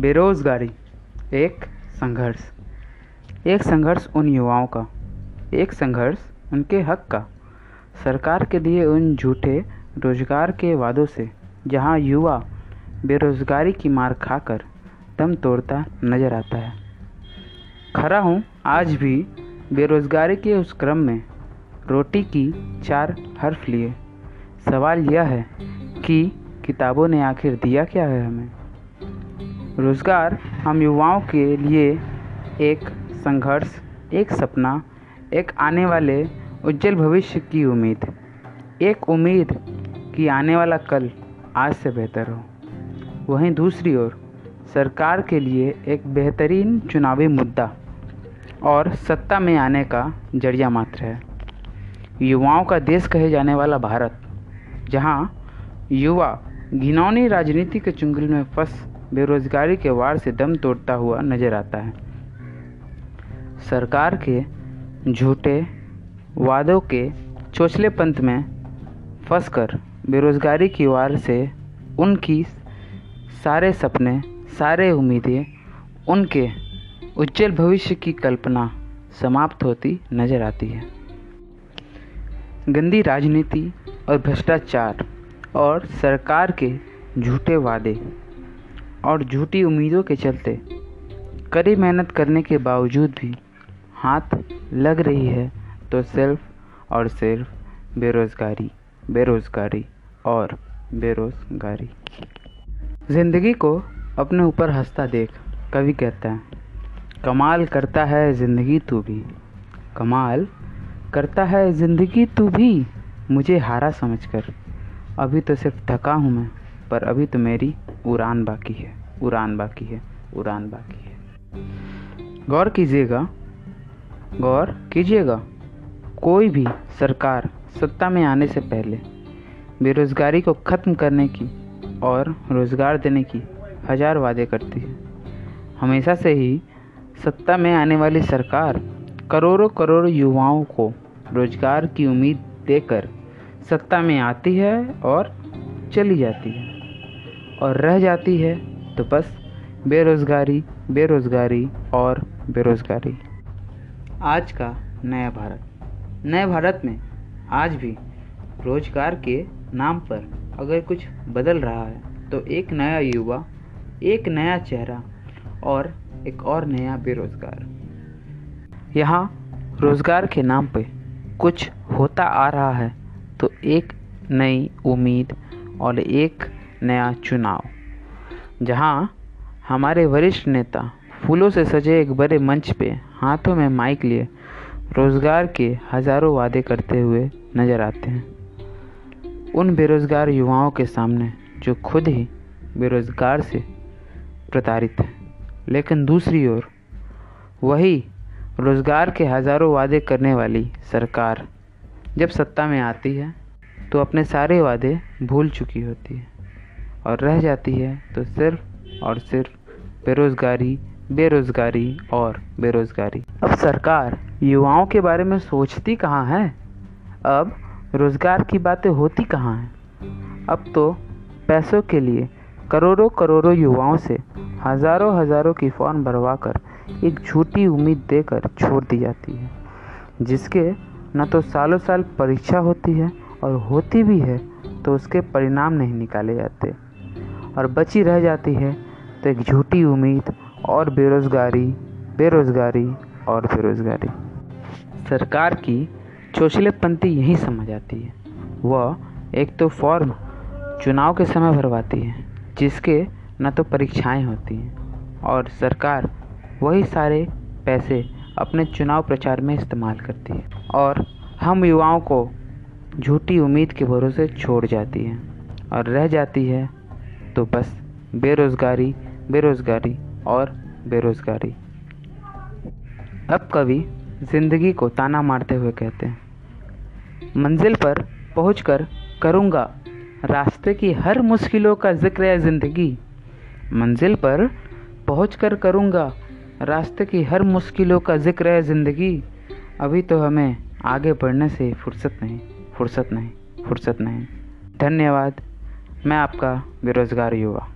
बेरोज़गारी, एक संघर्ष। एक संघर्ष उन युवाओं का, एक संघर्ष उनके हक का। सरकार के दिए उन झूठे रोज़गार के वादों से, जहाँ युवा बेरोजगारी की मार खाकर दम तोड़ता नज़र आता है। खड़ा हूँ, आज भी बेरोजगारी के उस क्रम में रोटी की चार हर्फ लिए। सवाल यह है कि किताबों ने आखिर दिया क्या है हमें? रोज़गार हम युवाओं के लिए एक संघर्ष, एक सपना, एक आने वाले उज्जवल भविष्य की उम्मीद। एक उम्मीद कि आने वाला कल आज से बेहतर हो। वहीं दूसरी ओर, सरकार के लिए एक बेहतरीन चुनावी मुद्दा और सत्ता में आने का ज़रिया मात्र है। युवाओं का देश कहे जाने वाला भारत, जहाँ युवा घिनौनी राजनीति के चुंगल में फंस बेरोजगारी के वार से दम तोड़ता हुआ नज़र आता है। सरकार के झूठे वादों के चोचले पंथ में फंसकर बेरोजगारी की वार से उनकी सारे सपने, सारे उम्मीदें, उनके उज्जवल भविष्य की कल्पना समाप्त होती नज़र आती है। गंदी राजनीति और भ्रष्टाचार और सरकार के झूठे वादे और झूठी उम्मीदों के चलते। कड़ी मेहनत करने के बावजूद भी हाथ लग रही है तो सिर्फ़ और सिर्फ़ बेरोज़गारी बेरोज़गारी और बेरोज़गारी। ज़िंदगी को अपने ऊपर हंसता देख, कवि कहता है, कमाल करता है ज़िंदगी तू भी। कमाल करता है ज़िंदगी तू भी, मुझे हारा समझकर। अभी तो सिर्फ़ थका हूँ मैं, पर अभी तो मेरी उड़ान बाकी है, उड़ान बाकी है, उड़ान बाकी है। गौर कीजिएगा गौर कीजिएगा, कोई भी सरकार सत्ता में आने से पहले बेरोज़गारी को ख़त्म करने की और रोज़गार देने की हज़ार वादे करती है। हमेशा से ही सत्ता में आने वाली सरकार करोड़ों करोड़ युवाओं को रोज़गार की उम्मीद देकर सत्ता में आती है और चली जाती है। और रह जाती है तो बस बेरोज़गारी बेरोज़गारी और बेरोज़गारी। आज का नया भारत। नए भारत में आज भी रोज़गार के नाम पर अगर कुछ बदल रहा है तो एक नया युवा, एक नया चेहरा और एक और नया बेरोज़गार। यहाँ रोज़गार के नाम पे कुछ होता आ रहा है तो एक नई उम्मीद और एक नया चुनाव। जहाँ हमारे वरिष्ठ नेता फूलों से सजे एक बड़े मंच पे हाथों में माइक लिए रोज़गार के हज़ारों वादे करते हुए नज़र आते हैं। उन बेरोज़गार युवाओं के सामने जो खुद ही बेरोज़गार से प्रताड़ित हैं, लेकिन दूसरी ओर वही रोज़गार के हज़ारों वादे करने वाली सरकार जब सत्ता में आती है तो अपने सारे वादे भूल चुकी होती है। और रह जाती है तो सिर्फ़ और सिर्फ़ बेरोज़गारी बेरोज़गारी और बेरोज़गारी। अब सरकार युवाओं के बारे में सोचती कहाँ है? अब रोज़गार की बातें होती कहाँ हैं? अब तो पैसों के लिए करोड़ों करोड़ों युवाओं से हज़ारों हज़ारों की फॉर्म भरवा कर एक झूठी उम्मीद देकर छोड़ दी जाती है, जिसके न तो सालों साल परीक्षा होती है और होती भी है तो उसके परिणाम नहीं निकाले जाते। और बची रह जाती है तो एक झूठी उम्मीद और बेरोज़गारी बेरोज़गारी और बेरोज़गारी। सरकार की चोचलेपंथी यही समझ आती है। वह एक तो फॉर्म चुनाव के समय भरवाती है, जिसके न तो परीक्षाएँ होती हैं, और सरकार वही सारे पैसे अपने चुनाव प्रचार में इस्तेमाल करती है, और हम युवाओं को झूठी उम्मीद के भरोसे छोड़ जाती है, और रह जाती है तो बस बेरोज़गारी बेरोज़गारी और बेरोज़गारी। अब कवि ज़िंदगी को ताना मारते हुए कहते हैं, मंजिल पर पहुँच कर करूँगा, रास्ते की हर मुश्किलों का ज़िक्र है ज़िंदगी। मंजिल पर पहुँच कर करूँगा, रास्ते की हर मुश्किलों का ज़िक्र है ज़िंदगी। अभी तो हमें आगे बढ़ने से फुर्सत नहीं फुर्सत नहीं फुर्सत नहीं। धन्यवाद। मैं आपका बेरोज़गार युवा।